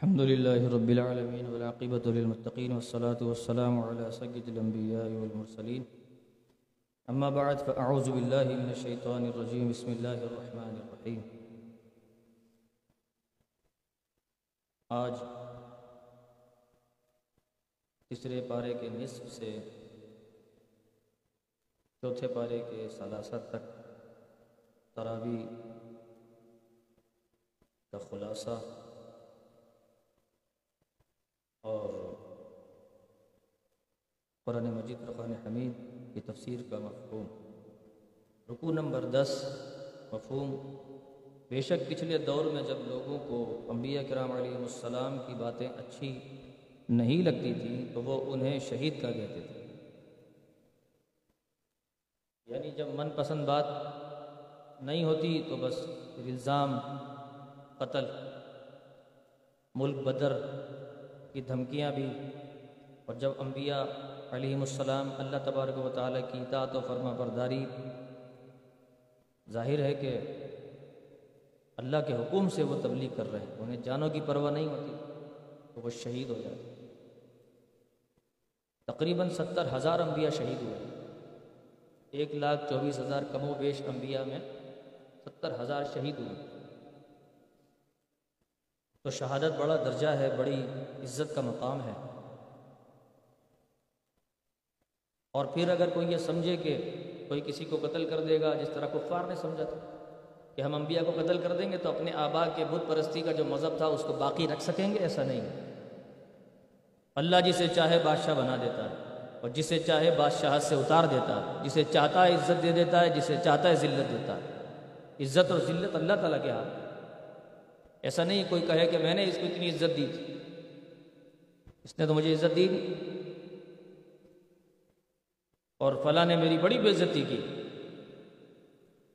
الحمد لله رب العالمين والعاقبة للمتقين والصلاة والسلام على سيد الأنبياء والمرسلين. أما بعد، فأعوذ بالله من الشيطان الرجيم. بسم الله الرحمن الرحيم. آج تیسرے پارے کے نصف سے چوتھے پارے کے ثلاثہ تک تراوی کا خلاصہ اور قرآن مجید فرقان حمید کی تفسیر کا مفہوم۔ رکو نمبر دس، مفہوم۔ بے شک پچھلے دور میں جب لوگوں کو انبیاء کرام علیہ السلام کی باتیں اچھی نہیں لگتی تھیں، تو وہ انہیں شہید کا کہتے تھے۔ یعنی جب من پسند بات نہیں ہوتی تو بس الزام، قتل، ملک بدر کی دھمکیاں بھی۔ اور جب انبیاء علیہ السلام اللہ تبارک و تعالیٰ کی اطاعت و فرما برداری، ظاہر ہے کہ اللہ کے حکم سے وہ تبلیغ کر رہے ہیں۔ انہیں جانوں کی پرواہ نہیں ہوتی تو وہ شہید ہو جاتے تقریباً ستر ہزار انبیاء شہید ہوئے۔ ایک لاکھ چوبیس ہزار کم و بیش انبیاء میں ستر ہزار شہید ہوئے۔ تو شہادت بڑا درجہ ہے، بڑی عزت کا مقام ہے۔ اور پھر اگر کوئی یہ سمجھے کہ کوئی کسی کو قتل کر دے گا، جس طرح کفار نے سمجھا تھا کہ ہم انبیاء کو قتل کر دیں گے، تو اپنے آبا کے بت پرستی کا جو مذہب تھا، اس کو باقی رکھ سکیں گے؟ ایسا نہیں۔ اللہ جسے چاہے بادشاہ بنا دیتا ہے، اور جسے چاہے بادشاہت سے اتار دیتا ہے، جسے چاہتا ہے عزت دے دیتا ہے، جسے چاہتا ہے ذلت دیتا ہے۔ عزت اور ذلت اللہ تعالیٰ کے ہاتھ ایسا نہیں کوئی کہے کہ میں نے اس کو اتنی عزت دی تھی۔ اس نے تو مجھے عزت دی اور فلاں نے میری بڑی بے عزتی کی۔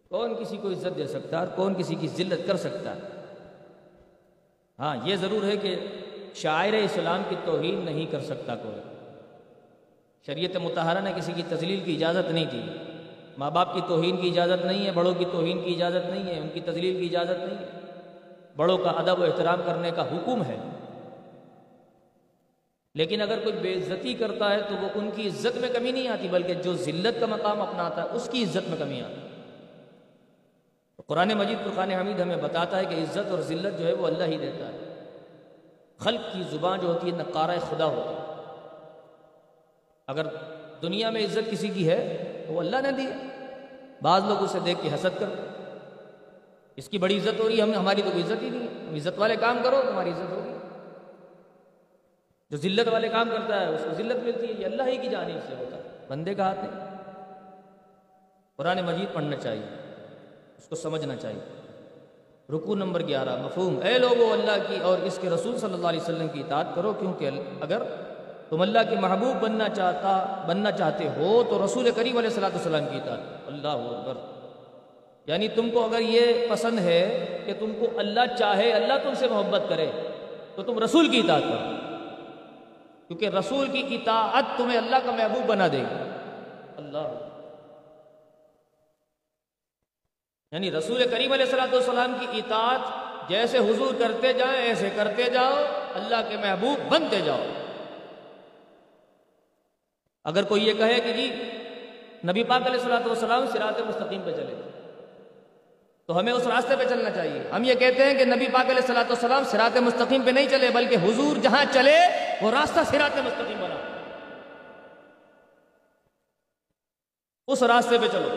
کون کسی کو عزت دے سکتا ہے اور کون کسی کی ذلت کر سکتا؟ ہے ہاں یہ ضرور ہے کہ شاعر اسلام کی توہین نہیں کر سکتا کوئی۔ شریعت متحرہ نے کسی کی تزلیل کی اجازت نہیں دی۔ ماں باپ کی توہین کی اجازت نہیں ہے، بڑوں کی توہین کی اجازت نہیں ہے، ان کی تزلیل کی اجازت نہیں ہے۔ بڑوں کا ادب و احترام کرنے کا حکم ہے۔ لیکن اگر کوئی بے عزتی کرتا ہے تو وہ ان کی عزت میں کمی نہیں آتی، بلکہ جو ذلت کا مقام اپناتا ہے، اس کی عزت میں کمی آتی۔ قرآن مجید فرقان حمید ہمیں بتاتا ہے کہ عزت اور ذلت جو ہے وہ اللہ ہی دیتا ہے۔ خلق کی زبان جو ہوتی ہے نقارہ خدا ہوتی ہے۔ اگر دنیا میں عزت کسی کی ہے، تو وہ اللہ نے دی بعض لوگ اسے دیکھ کے حسد کر اس کی بڑی عزت ہو رہی ہے ہم ہماری تو کوئی عزت ہی نہیں ہے۔ عزت والے کام کرو، تمہاری عزت ہوگی۔ جو ذلت والے کام کرتا ہے، اس کو ذلت ملتی ہے، یہ اللہ ہی کی جانب سے ہوتا ہے۔ بندے کا ہاتھ نہیں۔ قرآن مجید پڑھنا چاہیے۔ اس کو سمجھنا چاہیے۔ رکو نمبر گیارہ، مفہوم۔ اے لوگو، اللہ کی اور اس کے رسول صلی اللہ علیہ وسلم کی اطاعت کرو، کیونکہ اگر تم اللہ کے محبوب بننا چاہتا بننا چاہتے ہو، تو رسول کریم علیہ السلام السلام کی اطاعت۔ اللہ اکبر۔ یعنی تم کو اگر یہ پسند ہے کہ تم کو اللہ چاہے، اللہ تم سے محبت کرے، تو تم رسول کی اطاعت کرو۔ کیونکہ رسول کی اطاعت تمہیں اللہ کا محبوب بنا دے گی۔ اللہ۔ یعنی رسول کریم علیہ السلام والسلام کی اطاعت جیسے حضور کرتے جائیں، ایسے کرتے جاؤ، اللہ کے محبوب بنتے جاؤ۔ اگر کوئی یہ کہے کہ جی نبی پاک علیہ السلام والسلام سرات مستقیم پہ چلے۔ تو ہمیں اس راستے پہ چلنا چاہیے۔ ہم یہ کہتے ہیں کہ نبی پاک علیہ السلاۃ والسلام سرات مستقیم پہ نہیں چلے، بلکہ حضور جہاں چلے، وہ راستہ سرات مستقیم بنا۔ اس راستے پہ چلو،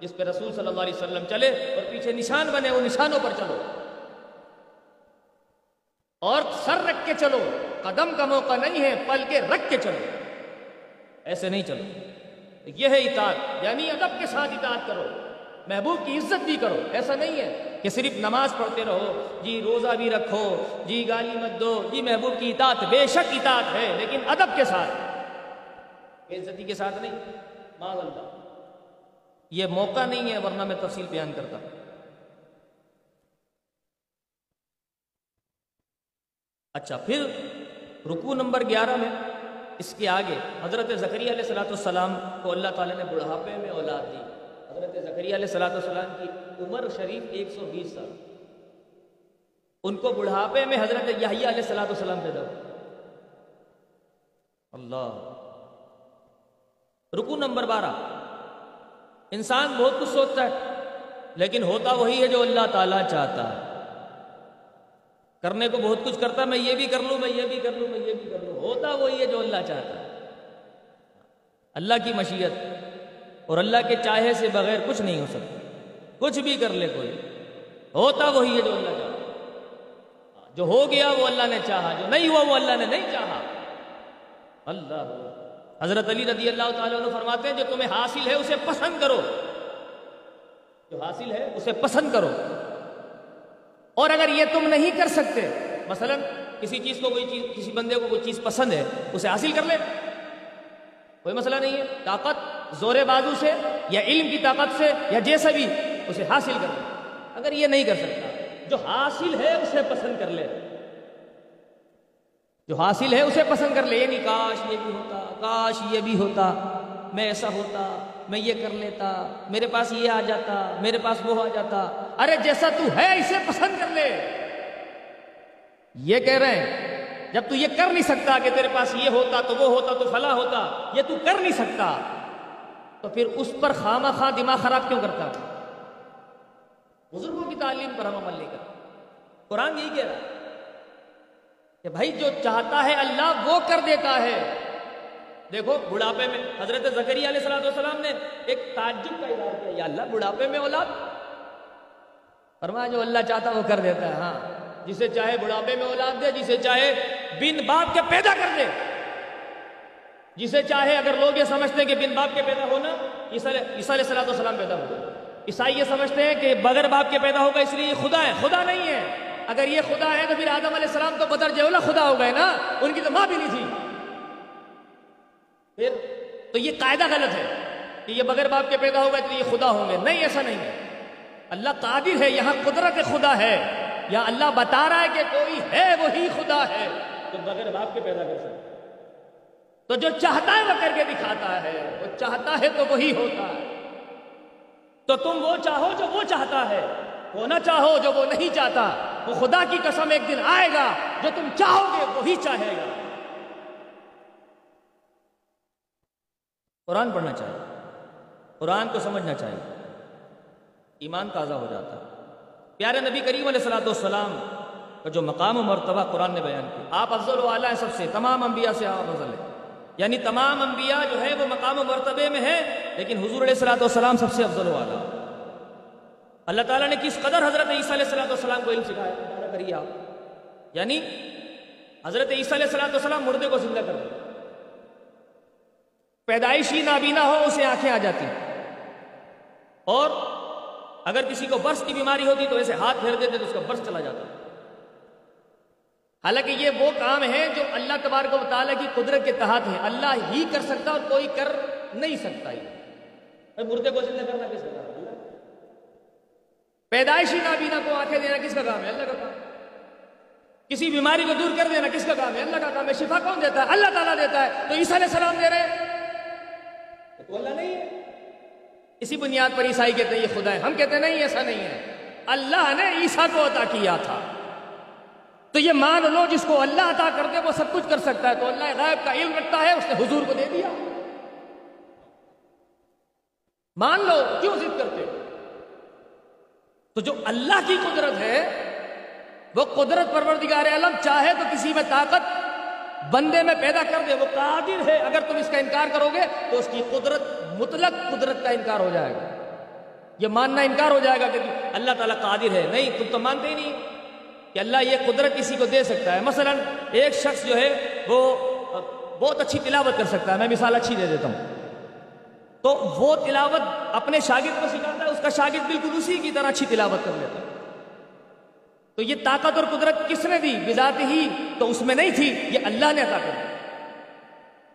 جس پہ رسول صلی اللہ علیہ وسلم چلے اور پیچھے نشان بنے وہ نشانوں پر چلو۔ اور سر رکھ کے چلو، قدم کا موقع نہیں ہے، پل کے رکھ کے چلو۔ ایسے نہیں چلو۔ یہ ہے اطاعت یعنی ادب کے ساتھ اطاعت کرو۔ محبوب کی عزت بھی کرو، ایسا نہیں ہے کہ صرف نماز پڑھتے رہو جی روزہ بھی رکھو جی گالی مت دو جی محبوب کی اطاعت بے شک اطاعت ہے، لیکن ادب کے ساتھ۔ بے عزتی کے ساتھ نہیں معاذ اللہ۔ یہ موقع نہیں ہے، ورنہ میں تفصیل بیان کرتا۔ اچھا پھر رکو نمبر گیارہ میں، اس کے آگے حضرت ذکری علیہ السلاۃ السلام کو اللہ تعالیٰ نے بڑھاپے میں اولاد دی۔ حضرت ذکری علیہ السلاۃ والسلام کی عمر شریف ایک سو بیس سال۔ ان کو بڑھاپے میں حضرت یحییٰ علیہ السلاۃ والسلام پیدا ہو اللہ۔ رکو نمبر بارہ۔ انسان بہت کچھ سوچتا ہے، لیکن ہوتا وہی ہے جو اللہ تعالیٰ چاہتا ہے۔ کرنے کو بہت کچھ کرتا ہے، میں یہ بھی کر لوں، میں یہ بھی کر لوں، میں یہ بھی کر لوں۔ ہوتا وہی ہے جو اللہ چاہتا ہے۔ اللہ کی مشیت۔ اور اللہ کے چاہے سے بغیر کچھ نہیں ہو سکتا۔ کچھ بھی کر لے کوئی۔ ہوتا وہی ہے جو اللہ چاہتا جو ہو گیا وہ اللہ نے چاہا، جو نہیں ہوا وہ اللہ نے نہیں چاہا۔ اللہ۔ حضرت علی رضی اللہ تعالیٰ عنہ فرماتے ہیں، جو تمہیں حاصل ہے اسے پسند کرو۔ جو حاصل ہے اسے پسند کرو۔ اور اگر یہ تم نہیں کر سکتے، مثلا کسی چیز کو کوئی چیز، کسی بندے کو کوئی چیز پسند ہے، اسے حاصل کر لے۔ کوئی مسئلہ نہیں ہے۔ طاقت۔ زور بازو سے یا علم کی طاقت سے یا جیسا بھی اسے حاصل کر لے۔ اگر یہ نہیں کر سکتا، جو حاصل ہے اسے پسند کر لے۔ جو حاصل ہے اسے پسند کر لے یعنی کاش یہ بھی ہوتا، کاش یہ بھی ہوتا، میں ایسا ہوتا، میں یہ کر لیتا، میرے پاس یہ آ جاتا، میرے پاس وہ آ جاتا۔ ارے جیسا تو ہے اسے پسند کر لے۔ یہ کہہ رہے ہیں، جب تو یہ کر نہیں سکتا کہ تیرے پاس یہ ہوتا تو وہ ہوتا تو فلاں ہوتا، یہ تو کر نہیں سکتا۔ تو پھر اس پر خامہ خواہ دماغ خراب کیوں کرتا؟ بزرگوں کی تعلیم پر ہم عمل نہیں کرتے۔ قرآن یہی کہہ رہا کہ بھائی جو چاہتا ہے اللہ وہ کر دیتا ہے۔ دیکھو، بڑھاپے میں حضرت زکری علیہ السلام والسلام نے ایک تعجب کا اظہار کیا، یا اللہ، بڑھاپے میں اولاد؟ فرمایا، جو اللہ چاہتا وہ کر دیتا ہے۔ ہاں جسے چاہے بڑھاپے میں اولاد دے، جسے چاہے بن باپ کے پیدا کر دے۔ جسے چاہے اگر لوگ یہ سمجھتے ہیں کہ بن باپ کے پیدا ہونا، عیسیٰ علیہ السلام والسلام پیدا ہوگا عیسائی یہ سمجھتے ہیں کہ بغیر باپ کے پیدا ہوگا اس لیے یہ خدا ہے۔ خدا نہیں ہے۔ اگر یہ خدا ہے تو پھر آدم علیہ السلام تو بدر جولا خدا ہو گئے نا۔ ان کی تو ماں بھی نہیں تھی۔ پھر تو یہ قاعدہ غلط ہے کہ یہ بغیر باپ کے پیدا ہوگا تو یہ خدا ہوں گے۔ نہیں، ایسا نہیں ہے۔ اللہ قادر ہے، یہاں قدرت خدا ہے۔ یا اللہ بتا رہا ہے کہ کوئی ہے، وہی خدا ہے۔ تو بغیر باپ کے پیدا کر سکتا تو جو چاہتا ہے وہ کر کے دکھاتا ہے، وہ چاہتا ہے تو وہی ہوتا ہے۔ تو تم وہ چاہو جو وہ چاہتا ہے۔ وہ نہ چاہو جو وہ نہیں چاہتا۔ وہ خدا کی قسم ایک دن آئے گا، جو تم چاہو گے وہی چاہے گا۔ قرآن پڑھنا چاہیے۔ قرآن کو سمجھنا چاہیے۔ ایمان تازہ ہو جاتا ہے۔ پیارے نبی کریم علیہ السلاۃ والسلام کا جو مقام و مرتبہ قرآن نے بیان کیا، آپ افضل و اعلیٰ ہیں سب سے، تمام انبیاء سے آپ افضل ہیں۔ یعنی تمام انبیاء جو ہے وہ مقام و مرتبے میں ہے لیکن حضور علیہ السلاۃ والسلام سب سے افضل و اعلیٰ۔ اللہ تعالیٰ نے کس قدر حضرت عیسیٰ علیہ السلاۃ والسلام کو علم سکھایا؟ کریے آپ۔ یعنی حضرت عیسیٰ علیہ السلاۃ والسلام مردے کو زندہ کر دیا پیدائشی نابینا ہو، اسے آنکھیں آ جاتی۔ اور اگر کسی کو برس کی بیماری ہوتی تو ایسے ہاتھ پھیر دیتے تو اس کا برس چلا جاتا۔ حالانکہ یہ وہ کام ہے جو اللہ تبارک و تعالیٰ کی قدرت کے تحت ہے اللہ ہی کر سکتا اور کوئی کر نہیں سکتا ہی مردے کو زندہ کرنا کس کا کام پیدائشی نابینا کو آنکھیں دینا کس کا کام ہے؟ اللہ کا کام۔ کسی بیماری کو دور کر دینا کس کا کام ہے؟ اللہ کا کام ہے۔ شفا کون دیتا ہے؟ اللہ تعالیٰ دیتا ہے۔ تو عیسیٰ علیہ السلام دے رہے ہیں۔ تو اللہ نہیں ہے۔ اسی بنیاد پر عیسائی کہتے ہیں یہ خدا ہے۔ ہم کہتے ہیں نہیں ایسا نہیں ہے۔ اللہ نے عیسیٰ کو عطا کیا تھا۔ تو یہ مان لو جس کو اللہ عطا کر دے وہ سب کچھ کر سکتا ہے۔ تو اللہ غائب کا علم رکھتا ہے، اس نے حضور کو دے دیا۔ مان لو، کیوں ضد کرتے تو جو اللہ کی قدرت ہے، وہ قدرت پروردگار عالم چاہے تو کسی میں طاقت بندے میں پیدا کر دے، وہ قادر ہے۔ اگر تم اس کا انکار کرو گے، تو اس کی قدرت، مطلق قدرت کا انکار ہو جائے گا۔ یہ ماننا انکار ہو جائے گا کہ اللہ تعالیٰ قادر ہے۔ نہیں، تم تو مانتے ہی نہیں۔ کہ اللہ یہ قدرت کسی کو دے سکتا ہے۔ مثلا ایک شخص جو ہے، وہ بہت اچھی تلاوت کر سکتا ہے۔ میں مثال اچھی دے دیتا ہوں۔ تو وہ تلاوت اپنے شاگرد کو سکھاتا ہے، اس کا شاگرد بالکل اسی کی طرح اچھی تلاوت کر لیتا ہے۔ تو یہ طاقت اور قدرت کس نے دی؟ بذات ہی تو اس میں نہیں تھی، یہ اللہ نے عطا کر دی۔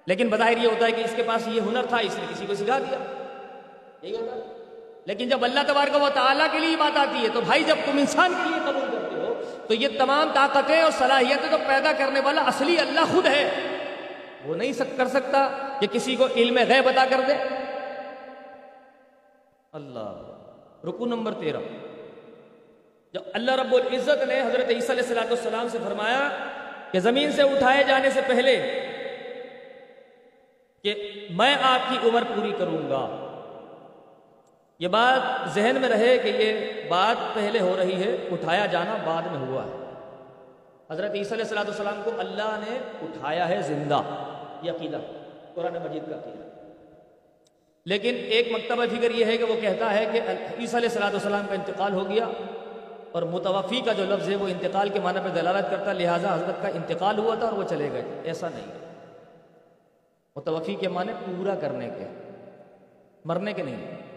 لیکن بظاہر یہ ہوتا ہے کہ اس کے پاس یہ ہنر تھا، اس نے کسی کو سکھا دیا۔ یہی ہوتا ہے۔ لیکن جب اللہ تبارک و تعالیٰ کے لیے بات آتی ہے، تو بھائی جب تم انسان کے لیے قبول تو یہ تمام طاقتیں اور صلاحیتیں تو پیدا کرنے والا اصلی اللہ خود ہے۔ وہ نہیں سک، کر سکتا کہ کسی کو علم غیب ادا کر دے۔ اللہ رکو نمبر تیرہ۔ جب اللہ رب العزت نے حضرت عیسیٰ علیہ السلاۃ السلام سے فرمایا کہ زمین سے اٹھائے جانے سے پہلے کہ میں آپ کی عمر پوری کروں گا۔ یہ بات ذہن میں رہے کہ یہ بات پہلے ہو رہی ہے، اٹھایا جانا بعد میں ہوا ہے۔ حضرت عیسیٰ علیہ السلاۃ السلام کو اللہ نے اٹھایا ہے زندہ، یہ عقیدہ، قرآن مجید کا عقیدہ۔ لیکن ایک مکتبہ فکر یہ ہے کہ وہ کہتا ہے کہ عیسیٰ علیہ السلاۃ السلام کا انتقال ہو گیا اور متوفی کا جو لفظ ہے وہ انتقال کے معنی پہ دلالت کرتا، لہٰذا حضرت کا انتقال ہوا تھا اور وہ چلے گئے۔ ایسا نہیں۔ متوفی کے معنی پورا کرنے کے، مرنے کے نہیں۔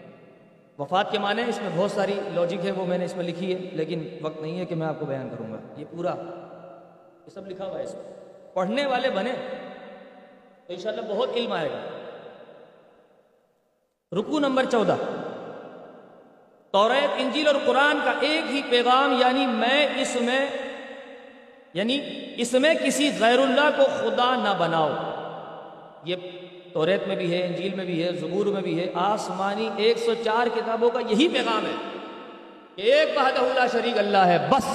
وفات کے معنی اس میں بہت ساری لاجک ہے، وہ میں نے اس میں لکھی ہے، لیکن وقت نہیں ہے کہ میں آپ کو بیان کروں گا۔ یہ پورا یہ سب لکھا ہوا ہے اس میں۔ پڑھنے والے بنے، تو انشاءاللہ بہت علم آئے گا۔ رکو نمبر چودہ۔ توریت انجیل اور قرآن کا ایک ہی پیغام یعنی میں اس میں یعنی اس میں کسی غیر اللہ کو خدا نہ بناؤ۔ یہ توریت میں بھی ہے، انجیل میں بھی ہے، زبور میں بھی ہے، آسمانی ایک سو چار کتابوں کا یہی پیغام ہے کہ ایک بہت اللہ شریک اللہ ہے، بس،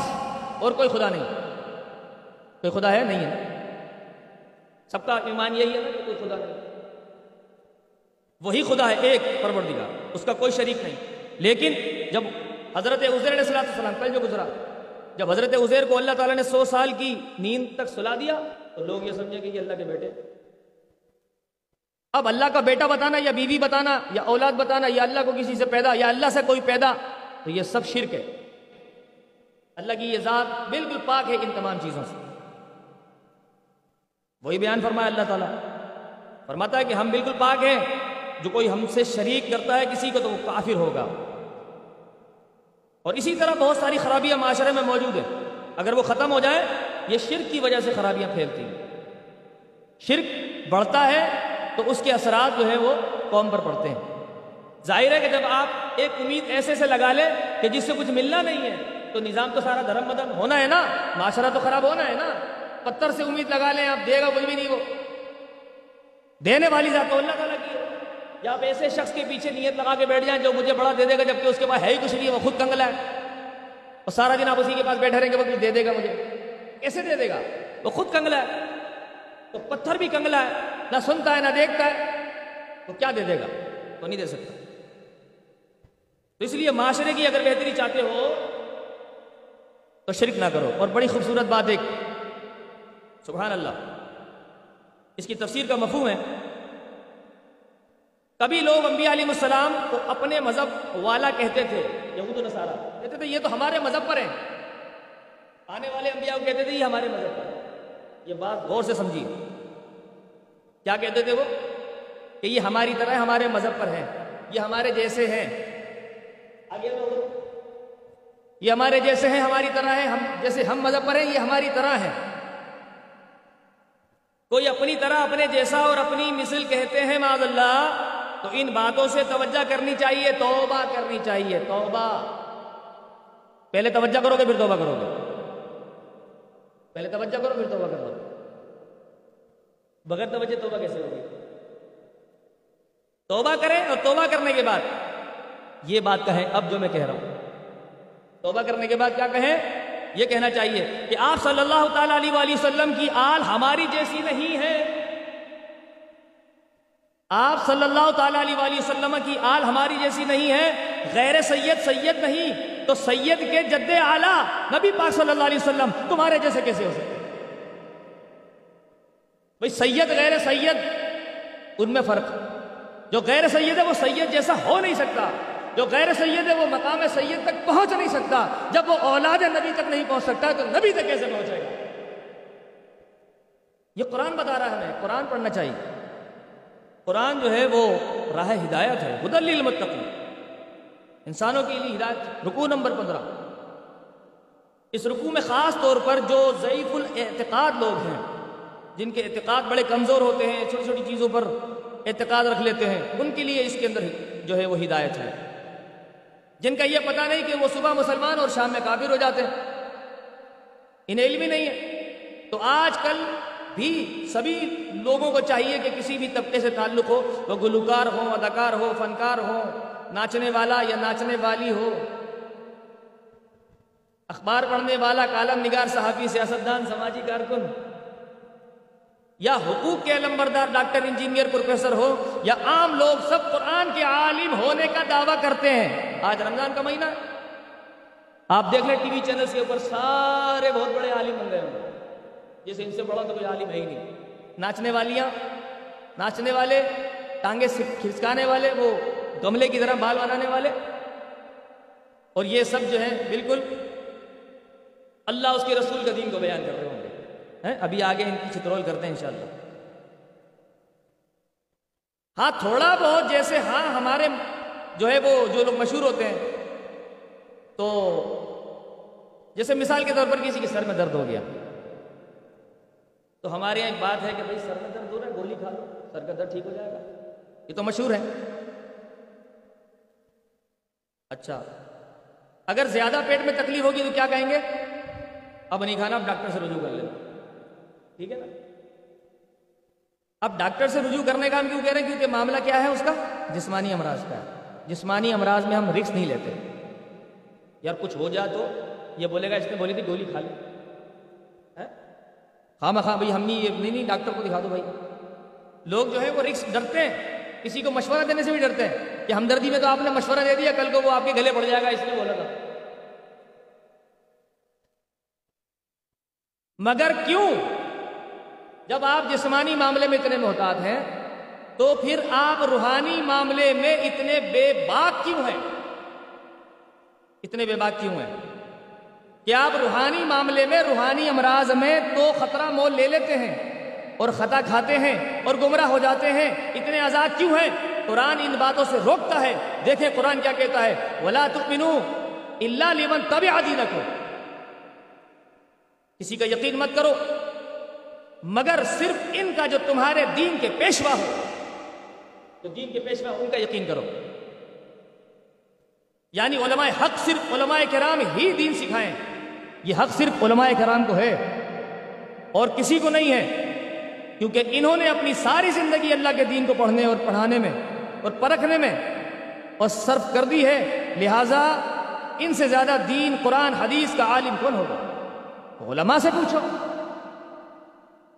اور کوئی خدا نہیں۔ کوئی خدا ہے؟ نہیں ہے۔ سب کا ایمان یہی ہے کہ کوئی خدا نہیں۔ وہی خدا ہے، ایک پروردگار، اس کا کوئی شریک نہیں۔ لیکن جب حضرت عزیر علیہ السلام کل جو گزرا، جب حضرت عزیر کو اللہ تعالیٰ نے سو سال کی نیند تک سلا دیا، تو لوگ یہ سمجھے کہ یہ اللہ کے بیٹے اب اللہ کا بیٹا بتانا یا بیوی بتانا یا اولاد بتانا یا اللہ کو کسی سے پیدا یا اللہ سے کوئی پیدا، تو یہ سب شرک ہے۔ اللہ کی یہ ذات بالکل پاک ہے ان تمام چیزوں سے۔ وہی بیان فرمایا اللہ تعالیٰ۔ فرماتا ہے کہ ہم بالکل پاک ہیں، جو کوئی ہم سے شریک کرتا ہے کسی کو تو وہ کافر ہوگا۔ اور اسی طرح بہت ساری خرابیاں معاشرے میں موجود ہیں۔ اگر وہ ختم ہو جائے، یہ شرک کی وجہ سے خرابیاں پھیلتی ہیں۔ شرک بڑھتا ہے تو اس کے اثرات جو ہے وہ قوم پر پڑتے ہیں۔ ظاہر ہے کہ جب آپ ایک امید ایسے سے لگا لیں کہ جس سے کچھ ملنا نہیں ہے، تو نظام تو سارا دھرم مدن ہونا ہے نا، معاشرہ تو خراب ہونا ہے نا۔ پتھر سے امید لگا لیں، آپ دے گا کوئی بھی نہیں وہ۔ دینے والی ذات اللہ تعالیٰ کی یا آپ ایسے شخص کے پیچھے نیت لگا کے بیٹھ جائیں جو مجھے بڑا دے دے گا، جبکہ اس کے پاس ہے ہی کچھ نہیں، وہ خود کنگلا ہے۔ اور سارا دن آپ اسی کے پاس بیٹھے رہیں گے، وہ دے دے گا مجھے۔ کیسے دے دے گا؟ وہ خود کنگلا ہے۔ تو پتھر بھی کنگلا ہے، نہ سنتا ہے، نہ دیکھتا ہے، تو کیا دے دے گا؟ تو نہیں دے سکتا۔ تو اس لیے معاشرے کی اگر بہتری چاہتے ہو، تو شرک نہ کرو۔ اور بڑی خوبصورت بات ایک، سبحان اللہ، اس کی تفسیر کا مفہوم ہے۔ کبھی لوگ انبیاء علیہ السلام کو اپنے مذہب والا کہتے تھے، یہود و نصارہ۔ کہتے تھے، یہ تو ہمارے مذہب پر ہیں۔ آنے والے انبیاء کو کہتے تھے، یہ ہمارے مذہب پر یہ بات غور سے سمجھیے۔ کیا کہتے تھے وہ؟ کہ یہ ہماری طرح ہمارے مذہب پر ہیں یہ ہمارے جیسے ہیں۔ آگے یہ ہمارے جیسے ہیں، ہماری طرح ہے ہم جیسے ہم مذہب پر ہیں، یہ ہماری طرح ہے کوئی اپنی طرح اپنے جیسا اور اپنی مثل کہتے ہیں معذ اللہ تو ان باتوں سے توجہ کرنی چاہیے، توبہ کرنی چاہیے، توبہ۔ پہلے توجہ کرو گے، پھر توبہ کرو گے۔ پہلے توجہ کرو، پھر توبہ کرو۔ بغیر توجہ توبہ کیسے ہوگی؟ توبہ کریں اور توبہ کرنے کے بعد، یہ بات کہیں، اب جو میں کہہ رہا ہوں۔ توبہ کرنے کے بعد کیا کہیں؟ یہ کہنا چاہیے کہ آپ صلی اللہ تعالی علیہ وسلم کی آل ہماری جیسی نہیں ہے آپ صلی اللہ تعالیٰ علیہ وآلہ وسلم کی آل ہماری جیسی نہیں ہے، غیر سید سید نہیں، تو سید کے جد اعلیٰ نبی پاک صلی اللہ علیہ وسلم تمہارے جیسے کیسے ہو سکتے؟ بھائی سید غیر سید، ان میں فرق۔ جو غیر سید ہے وہ سید جیسا ہو نہیں سکتا۔ جو غیر سید ہے وہ مقام سید تک پہنچ نہیں سکتا۔ جب وہ اولاد نبی تک نہیں پہنچ سکتا تو نبی تک کیسے پہنچے گا یہ قرآن بتا رہا ہے ہمیں، قرآن پڑھنا چاہیے۔ قرآن جو ہے وہ راہ ہدایت ہے۔ بدل المتقی انسانوں کے لیے ہدایت۔ رکو نمبر پندرہ۔ اس رکو میں خاص طور پر جو ضعیف الاعتقاد لوگ ہیں، جن کے اعتقاد بڑے کمزور ہوتے ہیں، چھوٹی چھوٹی چیزوں پر اعتقاد رکھ لیتے ہیں، ان کے لیے اس کے اندر جو ہے وہ ہدایت ہے۔ جن کا یہ پتہ نہیں کہ وہ صبح مسلمان اور شام میں کافر ہو جاتے ہیں۔ انہیں علم ہی نہیں ہے۔ تو آج کل بھی سبھی لوگوں کو چاہیے کہ کسی بھی طبقے سے تعلق ہو، وہ گلوکار ہو اداکار ہو فنکار ہو ناچنے والا یا ناچنے والی ہو۔ اخبار پڑھنے والا، کالم نگار صحافی، سیاستدان، سماجی کارکن، یا حقوق کے علمبردار ڈاکٹر، انجینئر، پروفیسر ہو، یا عام لوگ سب قرآن کے عالم ہونے کا دعویٰ کرتے ہیں۔ آج رمضان کا مہینہ، آپ دیکھ لیں ٹی وی چینلز کے اوپر سارے بہت بڑے عالم بن گئے ہوں جیسے ان سے بڑا تو کوئی عالم ہے ہی نہیں۔ ناچنے والیاں، ناچنے والے ٹانگے کھسکانے والے، وہ گملے کی طرح بال بنانے والے۔ اور یہ سب جو ہے بالکل اللہ اس کے رسول کا دین کو بیان کر رہے ہوں گے۔ ابھی آگے ان کی چترول کرتے ہیں انشاءاللہ۔ ہاں تھوڑا بہت جیسے ہاں ہمارے جو ہے وہ، جو لوگ مشہور ہوتے ہیں، تو جیسے مثال کے طور پر کسی کے سر میں درد ہو گیا۔ تو ہمارے یہاں ایک بات ہے کہ بھائی سر میں درد ہو رہا ہے، گولی کھا لو، سر کا درد ٹھیک ہو جائے گا۔ یہ تو مشہور ہے۔ اچھا اگر زیادہ پیٹ میں تکلیف ہوگی تو کیا کہیں گے؟ اب نہیں کھانا، اب ڈاکٹر سے رجوع کر لینا۔ ٹھیک ہے نا؟ اب ڈاکٹر سے رجوع کرنے کا ہم کیوں کہہ رہے ہیں؟ کیونکہ معاملہ کیا ہے اس کا؟ جسمانی امراض کا ہے۔ جسمانی امراض میں ہم رکس نہیں لیتے۔ یار کچھ ہو جائے تو یہ بولے گا، اس نے بولی تھی گولی کھا لے۔ ہاں خواہ مخواہ بھائی، ہم نہیں نہیں نہیں، ڈاکٹر کو دکھا دو بھائی۔ لوگ جو ہے وہ رکس ڈرتے ہیں۔ کسی کو مشورہ دینے سے بھی ڈرتے ہیں کہ ہمدردی میں تو آپ نے مشورہ دے دیا، کل کو وہ آپ کے گلے پڑ جائے گا، اس لیے بولا تھا۔ مگر کیوں؟ جب آپ جسمانی معاملے میں اتنے محتاط ہیں، تو پھر آپ روحانی معاملے میں اتنے بے باک کیوں ہیں؟ اتنے بے باک کیوں ہیں؟ کہ آپ روحانی معاملے میں، روحانی امراض میں تو خطرہ مول لے لیتے ہیں اور خطا کھاتے ہیں اور گمراہ ہو جاتے ہیں۔ اتنے آزاد کیوں ہیں؟ قرآن ان باتوں سے روکتا ہے۔ دیکھیں قرآن کیا کہتا ہے۔ ولا تؤمنو اللہ لمن تب عادی رکھو کسی کا یقین مت کرو۔ مگر صرف ان کا جو تمہارے دین کے پیشوا ہو، جو دین کے پیشوا ان کا یقین کرو۔ یعنی علماء حق صرف علماء کرام ہی دین سکھائیں۔ یہ حق صرف علماء کرام کو ہے اور کسی کو نہیں ہے، کیونکہ انہوں نے اپنی ساری زندگی اللہ کے دین کو پڑھنے اور پڑھانے میں اور پرکھنے میں اور صرف کر دی ہے، لہٰذا ان سے زیادہ دین، قرآن، حدیث کا عالم کون ہوگا؟ علماء سے پوچھو۔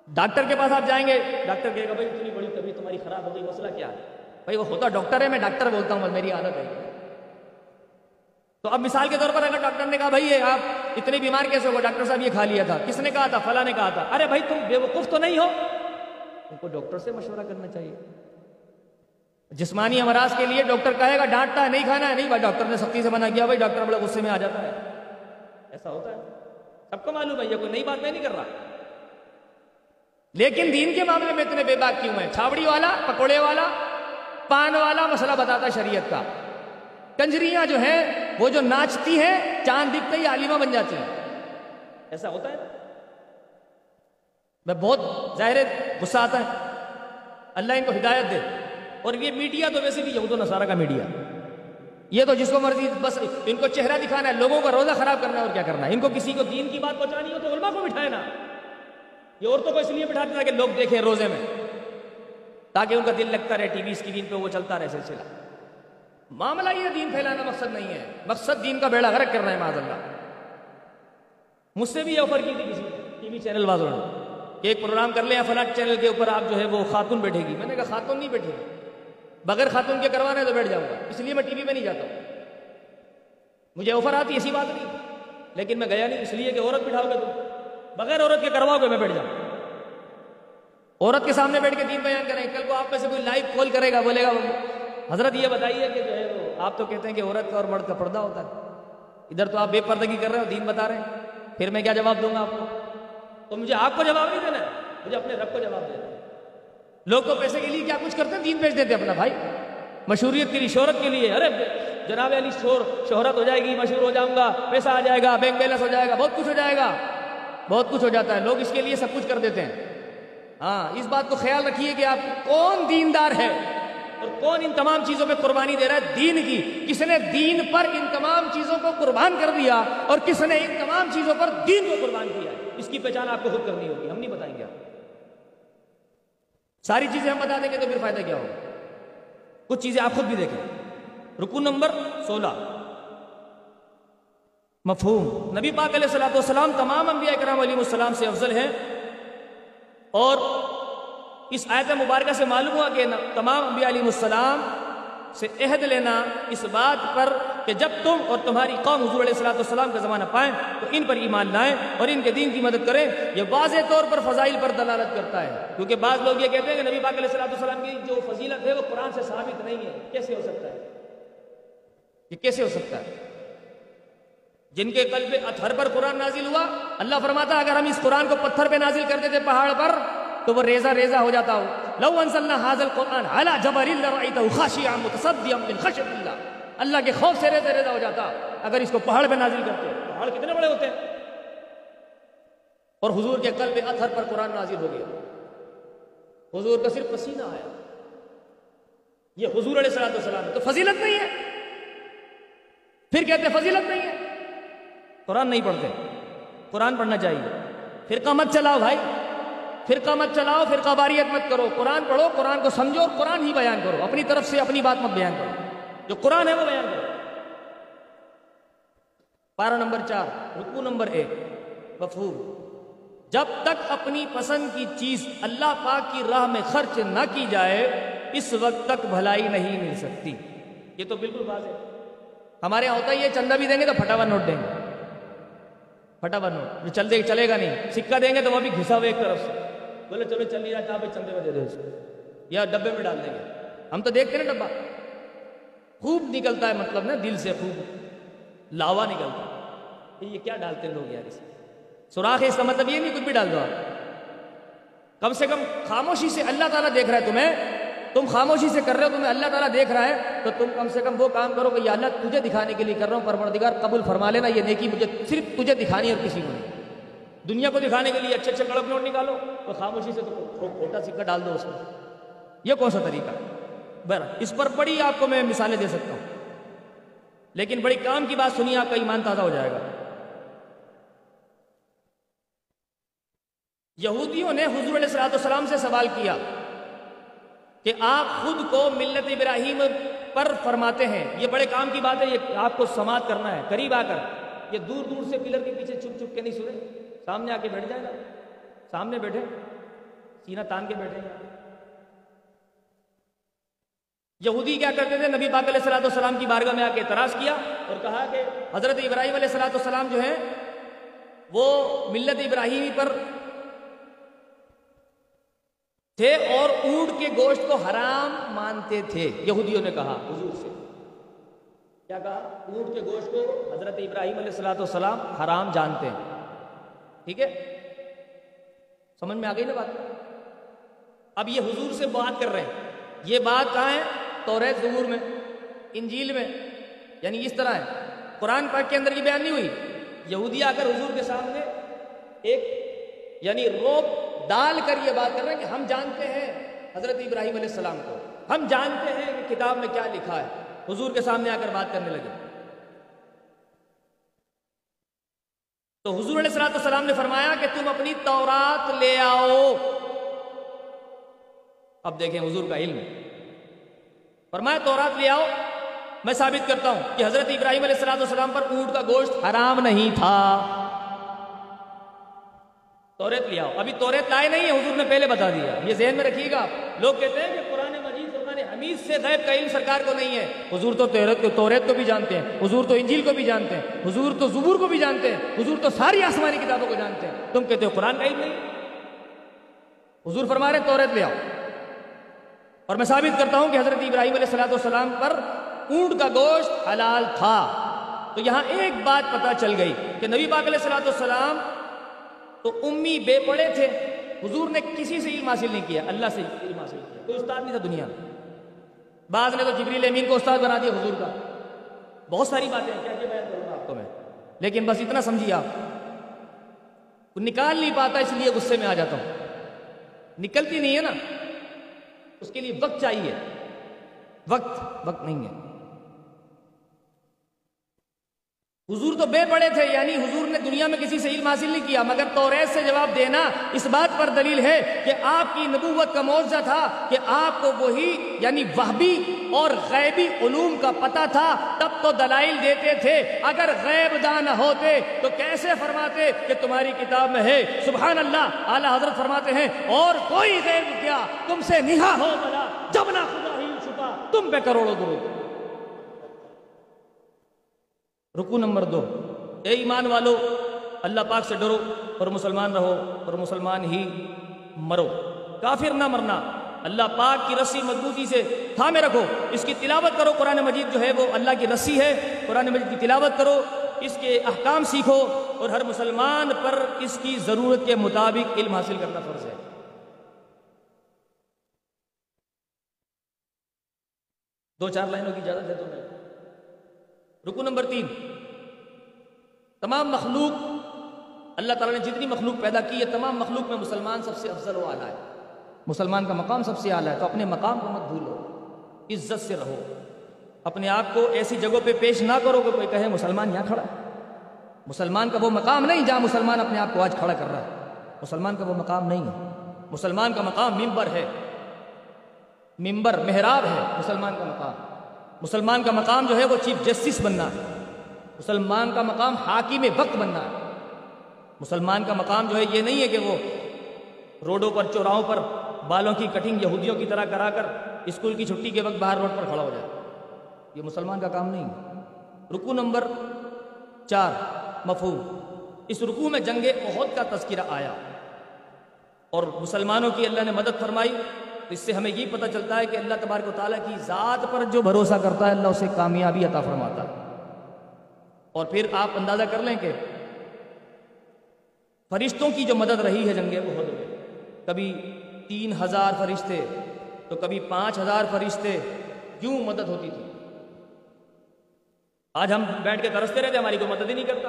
ڈاکٹر کے پاس آپ جائیں گے، ڈاکٹر کہے گا، بھائی، اتنی بڑی طبیعت تمہاری خراب ہو گئی، مسئلہ کیا ہے؟ بھائی، وہ ہوتا ڈاکٹر ہے، میں ڈاکٹر بولتا ہوں میری عادت ہے۔ تو اب مثال کے طور پر اگر ڈاکٹر نے کہا، بھائی آپ اتنے بیمار کیسے ہو ڈاکٹر صاحب یہ کھا لیا تھا۔ کس نے کہا تھا؟ فلاں نے کہا تھا۔ ارے بھائی تم بے وقوف تو نہیں ہو۔ ان کو ڈاکٹر سے مشورہ کرنا چاہیے۔ جسمانی امراض کے لیے ڈاکٹر کہے گا، ڈانٹتا ہے، نہیں کھانا ہے، نہیں بھائی ڈاکٹر نے سختی سے منع کیا، بھائی ڈاکٹر بڑے غصے میں آ جاتا ہے۔ ایسا ہوتا ہے۔ سب کو معلوم ہے، یہ کوئی نئی بات میں نہیں کر رہا۔ لیکن دین کے معاملے میں اتنے بے باک کیوں ہیں؟ چھاوڑی والا، پکوڑے والا، پان والا مسئلہ بتاتا شریعت کا۔ کنجریاں جو ہیں وہ جو ناچتی ہیں چاند دکھتے ہی عالمہ بن جاتی ہیں۔ ایسا ہوتا ہے؟ میں بہت ظاہر غصہ آتا ہے۔ اللہ ان کو ہدایت دے۔ اور یہ میڈیا تو ویسے بھی یہود و نصارہ کا میڈیا۔ یہ تو جس کو مرضی بس ان کو چہرہ دکھانا ہے لوگوں کا روزہ خراب کرنا ہے اور کیا کرنا ہے؟ ان کو کسی کو دین کی بات پہنچانی ہو تو علماء کو بٹھائے نا۔ یہ عورتوں کو اس لیے بٹھاتے تھا کہ لوگ دیکھیں روزے میں تاکہ ان کا دل لگتا رہے ٹی وی اسکرین پہ وہ چلتا رہے سلسلہ۔ معاملہ یہ دین پھیلانا مقصد نہیں ہے۔ مقصد دین کا بیڑا غرق کرنا ہے معذ اللہ۔ مجھ سے بھی یہ آفر کی تھی کسی ٹی وی چینل والوں نے، کہ ایک پروگرام کر لیں فلاں چینل کے اوپر آپ جو ہے وہ خاتون بیٹھے گی۔ میں نے کہا، خاتون نہیں بیٹھے گی۔ بغیر خاتون کے کروانا ہے تو بیٹھ جاؤں گا۔ اس لیے میں ٹی وی میں نہیں جاتا ہوں۔ مجھے آفر آتی، ایسی بات نہیں۔ لیکن میں گیا نہیں، اس لیے کہ عورت بٹھاؤ گے تم بغیر عورت کے کرواؤ گے میں بیٹھ جاؤں۔ عورت کے سامنے بیٹھ کے دین بیان کریں، کل کو آپ میں سے کوئی لائیو کال کرے گا، بولے گا حضرت یہ بتائیے کہ جو ہے وہ، آپ تو کہتے ہیں کہ عورت کا اور مرد کا پردہ ہوتا ہے۔ ادھر تو آپ بے پردگی کر رہے ہو، دین بتا رہے ہیں۔ پھر میں کیا جواب دوں گا آپ کو؟ تو مجھے آپ کو جواب نہیں دینا ہے، مجھے اپنے رب کو جواب دینا ہے۔ لوگ تو پیسے کے لیے کیا کچھ کرتے ہیں؟ دین بیچ دیتے اپنا بھائی۔ مشہوریت کے لیے، شہرت کے لیے۔ ارے، جناب علی شور شہرت ہو جائے گی، مشہور ہو جاؤں گا، پیسہ آ جائے گا بینک بیلنس ہو جائے گا، بہت کچھ ہو جائے گا۔ بہت کچھ ہو جاتا ہے، لوگ اس کے لیے سب کچھ کر دیتے ہیں۔ ہاں اس بات کو خیال رکھیے کہ آپ کون دیندار ہے اور کون ان تمام چیزوں پہ قربانی دے رہا ہے؟ دین کی۔ کس نے دین پر ان تمام چیزوں کو قربان کر دیا اور کس نے ان تمام چیزوں پر دین کو قربان کیا اس کی پہچان آپ کو خود کرنی ہوگی۔ ہم نہیں بتائیں گے آپ۔ ساری چیزیں ہم بتا دیں گے تو پھر فائدہ کیا ہوگا؟ کچھ چیزیں آپ خود بھی دیکھیں۔ رکو نمبر سولہ۔ مفہوم۔ نبی پاک علیہ السلاۃ والسلام، تمام انبیاء کرام علیہ السلام سے افضل ہیں اور اس آیت مبارکہ سے معلوم ہوا کہ تمام انبیاء علیہ السلام سے عہد لینا اس بات پر کہ جب تم اور تمہاری قوم حضور علیہ السلاۃ والسلام کا زمانہ پائیں تو ان پر ایمان لائیں اور ان کے دین کی مدد کریں، یہ واضح طور پر فضائل پر دلالت کرتا ہے۔ کیونکہ بعض لوگ یہ کہتے ہیں کہ نبی پاک علیہ السلاۃ والسلام کی جو فضیلت ہے وہ قرآن سے ثابت نہیں ہے۔ کیسے ہو سکتا ہے؟ یہ کیسے ہو سکتا ہے؟ جن کے قلب اتھر پر قرآن نازل ہوا، اللہ فرماتا اگر ہم اس قرآن کو پتھر پہ نازل کرتے تھے پہاڑ پر تو وہ ریزہ ریزہ ہو جاتا ہو لو انزلنا هذا القرآن على جبل لرأيته خاشعا متصدعا من خشیت اللہ اللہ کے خوف سے ریزہ ریزہ ہو جاتا۔ اگر اس کو پہاڑ پہ نازل کرتے پہاڑ کتنے بڑے ہوتے ہیں؟ اور حضور کے قلب اتھر پر قرآن نازل ہو گیا۔ حضور کا صرف پسینہ آیا۔ یہ حضور علیہ السلام تو فضیلت نہیں ہے۔ پھر کہتے فضیلت نہیں ہے۔ قرآن نہیں پڑھتے۔ قرآن پڑھنا چاہیے۔ فرقہ مت چلاؤ بھائی۔ فرقہ مت چلاؤ، فرقہ باریت مت کرو۔ قرآن پڑھو، قرآن کو سمجھو اور قرآن ہی بیان کرو۔ اپنی طرف سے اپنی بات مت بیان کرو۔ جو قرآن ہے وہ بیان کرو۔ پارہ نمبر چار رکو نمبر ایک۔ مفہوم۔ جب تک اپنی پسند کی چیز اللہ پاک کی راہ میں خرچ نہ کی جائے، اس وقت تک بھلائی نہیں مل سکتی۔ یہ تو بالکل بات ہے۔ ہمارے یہاں ہوتا ہے یہ چندہ بھی دیں گے تو پھٹا ہوا نوٹ دیں گے۔ پھٹا ہوا نوٹ۔ جو چل دے چلے گا نہیں، سکہ دیں گے تو وہ بھی گھسا ہوئے ایک طرف سے۔ بولے چلو چل نہیں رہا جہاں پہ چندے میں دے دے اس کو۔ یا ڈبے میں ڈال دیں گے۔ ہم تو دیکھتے نا ڈبا خوب نکلتا ہے مطلب نا، دل سے خوب لاوا نکلتا ہے۔ یہ کیا ڈالتے ہیں لوگ یار اس سوراخ ہے اس کا مطلب یہ نہیں کچھ بھی ڈال دو آپ۔ کم سے کم خاموشی سے اللہ تعالیٰ دیکھ رہا ہے تمہیں۔ تم خاموشی سے کر رہے ہو، تمہیں اللہ تعالیٰ دیکھ رہا ہے۔ تو تم کم سے کم وہ کام کرو کہ یہ اللہ تجھے دکھانے کے لیے کر رہا ہوں، پروردگار قبول فرما لینا، یہ نیکی مجھے صرف تجھے دکھانی اور کسی کو نہیں۔ دنیا کو دکھانے کے لیے اچھے اچھے کڑک نوٹ نکالو تو خاموشی سے تو کھوٹا سکہ ڈال دو اس میں۔ یہ کون سا طریقہ؟ بر اس پر بڑی آپ کو میں مثالیں دے سکتا ہوں۔ لیکن بڑی کام کی بات سنیے، آپ کا ایمان تازہ ہو جائے گا۔ یہودیوں نے حضور علیہ السلاۃ والسلام سے سوال کیا کہ آپ خود کو ملت ابراہیم پر فرماتے ہیں۔ یہ بڑے کام کی بات ہے، یہ آپ کو سماعت کرنا ہے، قریب آ کر۔ یہ دور دور سے پلر کے پیچھے چھپ چھپ کے نہیں سنے سامنے آ کے بیٹھ جائے گا۔ سامنے بیٹھے۔ سینہ تان کے بیٹھے۔ یہودی کیا کرتے تھے؟ نبی پاک علیہ السلاۃ والسلام کی بارگاہ میں آ کے اعتراض کیا اور کہا کہ حضرت ابراہیم علیہ السلاۃ والسلام جو ہے وہ ملت ابراہیمی پر تھے اور اونٹ کے گوشت کو حرام مانتے تھے۔ یہودیوں نے کہا، حضور سے۔ کیا کہا؟ اونٹ کے گوشت کو حضرت ابراہیم علیہ السلاۃ والسلام حرام جانتے ہیں۔ ٹھیک ہے؟ سمجھ میں آ گئی نا بات؟ اب یہ حضور سے بات کر رہے ہیں۔ یہ بات کہاں ہے؟ توریت ظہور میں، انجیل میں یعنی اس طرح ہے۔ قرآن پاک کے اندر کی بیان نہیں ہوئی۔ یہودی آ کر حضور کے سامنے ایک یعنی روپ ڈال کر یہ بات کر رہے ہیں کہ ہم جانتے ہیں حضرت ابراہیم علیہ السلام کو۔ ہم جانتے ہیں کہ کتاب میں کیا لکھا ہے۔ حضور کے سامنے آ کر بات کرنے لگے۔ تو حضور علیہ السلام السلام نے فرمایا کہ تم اپنی تورات لے آؤ۔ اب دیکھیں حضور کا علم۔ فرمایا تورات لے آؤ۔ میں ثابت کرتا ہوں کہ حضرت ابراہیم علیہ السلام السلام پر اونٹ کا گوشت حرام نہیں تھا۔ توریت لے آؤ۔ ابھی توریت لائے نہیں ہے حضور نے پہلے بتا دیا۔ یہ ذہن میں رکھیے گا لوگ کہتے ہیں کہ قرآن سے غیب کا علم سرکار کو نہیں ہے۔ حضور تو توریت کو توریت کو بھی جانتے ہیں۔ حضور تو انجیل کو بھی جانتے ہیں۔ حضور تو زبور کو بھی جانتے ہیں۔ حضور تو ساری آسمانی کتابوں کو جانتے ہیں۔ تم کہتے ہو قرآن کا علم نہیں؟ حضور فرما رہے توریت لے آؤ۔ اور میں ثابت کرتا ہوں کہ حضرت ابراہیم علیہ السلاۃ والسلام پر اونٹ کا گوشت حلال تھا۔ تو یہاں ایک بات پتا چل گئی کہ نبی پاک علیہ السلاۃ والسلام تو امی بے پڑے تھے۔ حضور نے کسی سے علم حاصل نہیں کیا۔ اللہ سے علم حاصل کیا۔ کوئی استاد نہیں تھا دنیا میں۔ بعض نے تو جبریل امین کو استاد بنا دیا حضور کا۔ بہت ساری باتیں کیا کیا بیان کروں گا آپ کو میں؟ لیکن بس اتنا سمجھیے آپ۔ نکال نہیں پاتا، اس لیے غصے میں آ جاتا ہوں۔ نکلتی نہیں ہے نا۔ اس کے لیے وقت چاہیے۔ وقت وقت نہیں ہے۔ حضور تو بے پڑے تھے یعنی حضور نے دنیا میں کسی سے علم حاصل نہیں کیا، مگر توریت سے جواب دینا اس بات پر دلیل ہے کہ آپ کی نبوت کا معاوضہ تھا کہ آپ کو وہی یعنی وہبی اور غیبی علوم کا پتہ تھا، تب تو دلائل دیتے تھے۔ اگر غیب دان ہوتے تو کیسے فرماتے کہ تمہاری کتاب میں ہے؟ سبحان اللہ، اعلیٰ حضرت فرماتے ہیں، اور کوئی غیب کیا؟ تم سے نہا ہو بلا جب نہ خدا ہی چھپا، تم پہ کروڑوں درود۔ رکو نمبر دو۔ اے ایمان والو، اللہ پاک سے ڈرو اور مسلمان رہو اور مسلمان ہی مرو۔ کافر نہ مرنا۔ اللہ پاک کی رسی مضبوطی سے تھامے رکھو۔ اس کی تلاوت کرو۔ قرآن مجید جو ہے وہ اللہ کی رسی ہے۔ قرآن مجید کی تلاوت کرو۔ اس کے احکام سیکھو اور ہر مسلمان پر اس کی ضرورت کے مطابق علم حاصل کرنا فرض ہے۔ دو چار لائنوں کی اجازت ہے تو میں رکو نمبر تین۔ تمام مخلوق، اللہ تعالیٰ نے جتنی مخلوق پیدا کی ہے تمام مخلوق میں مسلمان سب سے افضل و اعلیٰ ہے۔ مسلمان کا مقام سب سے اعلیٰ ہے۔ تو اپنے مقام کو مت بھولو۔ عزت سے رہو۔ اپنے آپ کو ایسی جگہوں پہ پیش نہ کرو کہ کوئی کہے مسلمان یہاں کھڑا ہے۔ مسلمان کا وہ مقام نہیں جہاں مسلمان اپنے آپ کو آج کھڑا کر رہا ہے۔ مسلمان کا وہ مقام نہیں ہے۔ مسلمان کا مقام ممبر ہے۔ ممبر، محراب ہے۔ مسلمان کا مقام۔ مسلمان کا مقام جو ہے وہ چیف جسٹس بننا ہے۔ مسلمان کا مقام حاکم وقت بننا ہے۔ مسلمان کا مقام جو ہے یہ نہیں ہے کہ وہ روڈوں پر، چوراہوں پر بالوں کی کٹنگ یہودیوں کی طرح کرا کر اسکول کی چھٹی کے وقت باہر روڈ پر کھڑا ہو جائے۔ یہ مسلمان کا کام نہیں ہے۔ رکو نمبر چار، مفہوم۔ اس رکو میں جنگ عہد کا تذکرہ آیا اور مسلمانوں کی اللہ نے مدد فرمائی۔ تو اس سے ہمیں یہ پتہ چلتا ہے کہ اللہ تبارک و تعالیٰ کی ذات پر جو بھروسہ کرتا ہے، اللہ اسے کامیابی عطا فرماتا ہے۔ اور پھر آپ اندازہ کر لیں کہ فرشتوں کی جو مدد رہی ہے جنگ بہت میں، کبھی تین ہزار فرشتے، تو کبھی پانچ ہزار فرشتے، کیوں مدد ہوتی تھی؟ آج ہم بیٹھ کے ترستے رہتے ہماری کوئی مدد ہی نہیں کرتا۔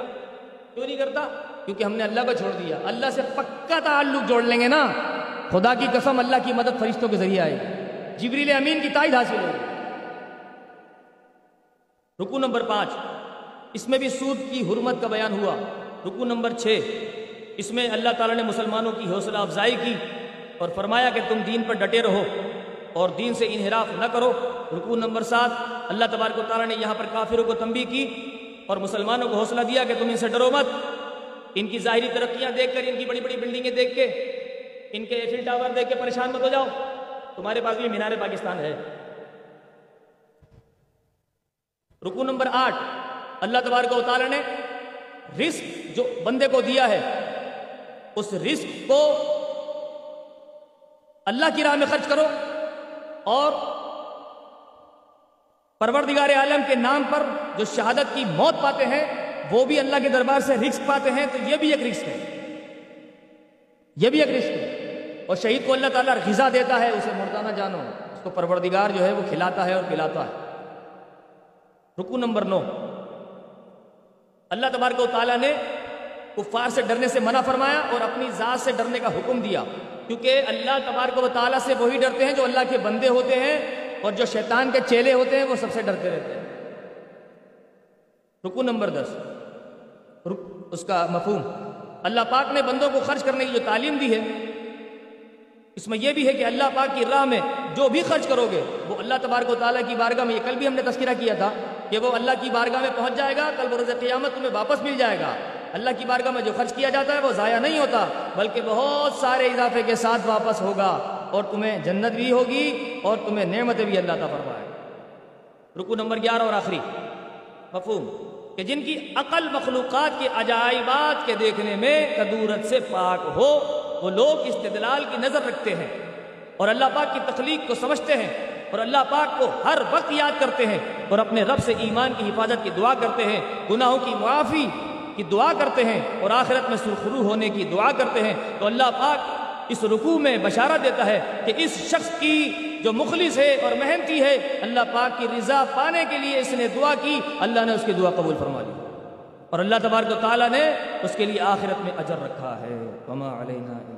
کیوں نہیں کرتا؟ کیونکہ ہم نے اللہ کو چھوڑ دیا۔ اللہ سے پکا تعلق جوڑ لیں گے نا۔ خدا کی قسم اللہ کی مدد فرشتوں کے ذریعے آئے گی جبریل امین کی تائید حاصل ہوگی رکو نمبر پانچ۔ اس میں بھی سود کی حرمت کا بیان ہوا۔ رکو نمبر چھ۔ اس میں اللہ تعالیٰ نے مسلمانوں کی حوصلہ افزائی کی اور فرمایا کہ تم دین پر ڈٹے رہو اور دین سے انحراف نہ کرو۔ رکو نمبر سات۔ اللہ تبارک و تعالیٰ نے یہاں پر کافروں کو تنبیہ کی اور مسلمانوں کو حوصلہ دیا کہ تم ان سے ڈرو مت۔ ان کی ظاہری ترقیاں دیکھ کر، ان کی بڑی بڑی بلڈنگیں دیکھ کے ان کے ایفل ٹاور دیکھ کے پریشان مت ہو جاؤ۔ تمہارے پاس بھی مینار پاکستان ہے۔ رکو نمبر آٹھ۔ اللہ تبارک و تعالیٰ نے رزق جو بندے کو دیا ہے، اس رزق کو اللہ کی راہ میں خرچ کرو اور پروردگار عالم کے نام پر جو شہادت کی موت پاتے ہیں، وہ بھی اللہ کے دربار سے رزق پاتے ہیں۔ تو یہ بھی ایک رزق ہے۔ یہ بھی ایک رزق ہے۔ اور شہید کو اللہ تعالیٰ غذا دیتا ہے، اسے مردہ نہ جانو۔ اس کو پروردگار جو ہے وہ کھلاتا ہے اور پلاتا ہے۔ رکو نمبر نو۔ اللہ تبارک و تعالیٰ نے کفار سے ڈرنے سے منع فرمایا اور اپنی ذات سے ڈرنے کا حکم دیا۔ کیونکہ اللہ تبارک و تعالیٰ سے وہی ڈرتے ہیں جو اللہ کے بندے ہوتے ہیں اور جو شیطان کے چیلے ہوتے ہیں وہ سب سے ڈرتے رہتے ہیں۔ رکو نمبر دس۔ اس کا مفہوم۔ اللہ پاک نے بندوں کو خرچ کرنے کی جو تعلیم دی ہے اس میں یہ بھی ہے کہ اللہ پاک کی راہ میں جو بھی خرچ کرو گے وہ اللہ تبارک و تعالیٰ کی بارگاہ میں، یہ کل بھی ہم نے تذکرہ کیا تھا کہ وہ اللہ کی بارگاہ میں پہنچ جائے گا، کل بروز قیامت تمہیں واپس مل جائے گا۔ اللہ کی بارگاہ میں جو خرچ کیا جاتا ہے وہ ضائع نہیں ہوتا، بلکہ بہت سارے اضافے کے ساتھ واپس ہوگا اور تمہیں جنت بھی ہوگی اور تمہیں نعمتیں بھی اللہ تعالیٰ فرمائے۔ رکو نمبر گیارہ اور آخری۔ مفہوم کہ جن کی عقل مخلوقات کے عجائبات کے دیکھنے میں کدورت سے پاک ہو وہ لوگ استدلال کی نظر رکھتے ہیں اور اللہ پاک کی تخلیق کو سمجھتے ہیں اور اللہ پاک کو ہر وقت یاد کرتے ہیں اور اپنے رب سے ایمان کی حفاظت کی دعا کرتے ہیں، گناہوں کی معافی کی دعا کرتے ہیں اور آخرت میں سرخرو ہونے کی دعا کرتے ہیں۔ تو اللہ پاک اس رکوع میں بشارہ دیتا ہے کہ اس شخص کی جو مخلص ہے اور محنتی ہے، اللہ پاک کی رضا پانے کے لیے اس نے دعا کی، اللہ نے اس کی دعا قبول فرما لی۔ اور اللہ تبارک و تعالیٰ نے اس کے لیے آخرت میں اجر رکھا ہے۔ وما علینا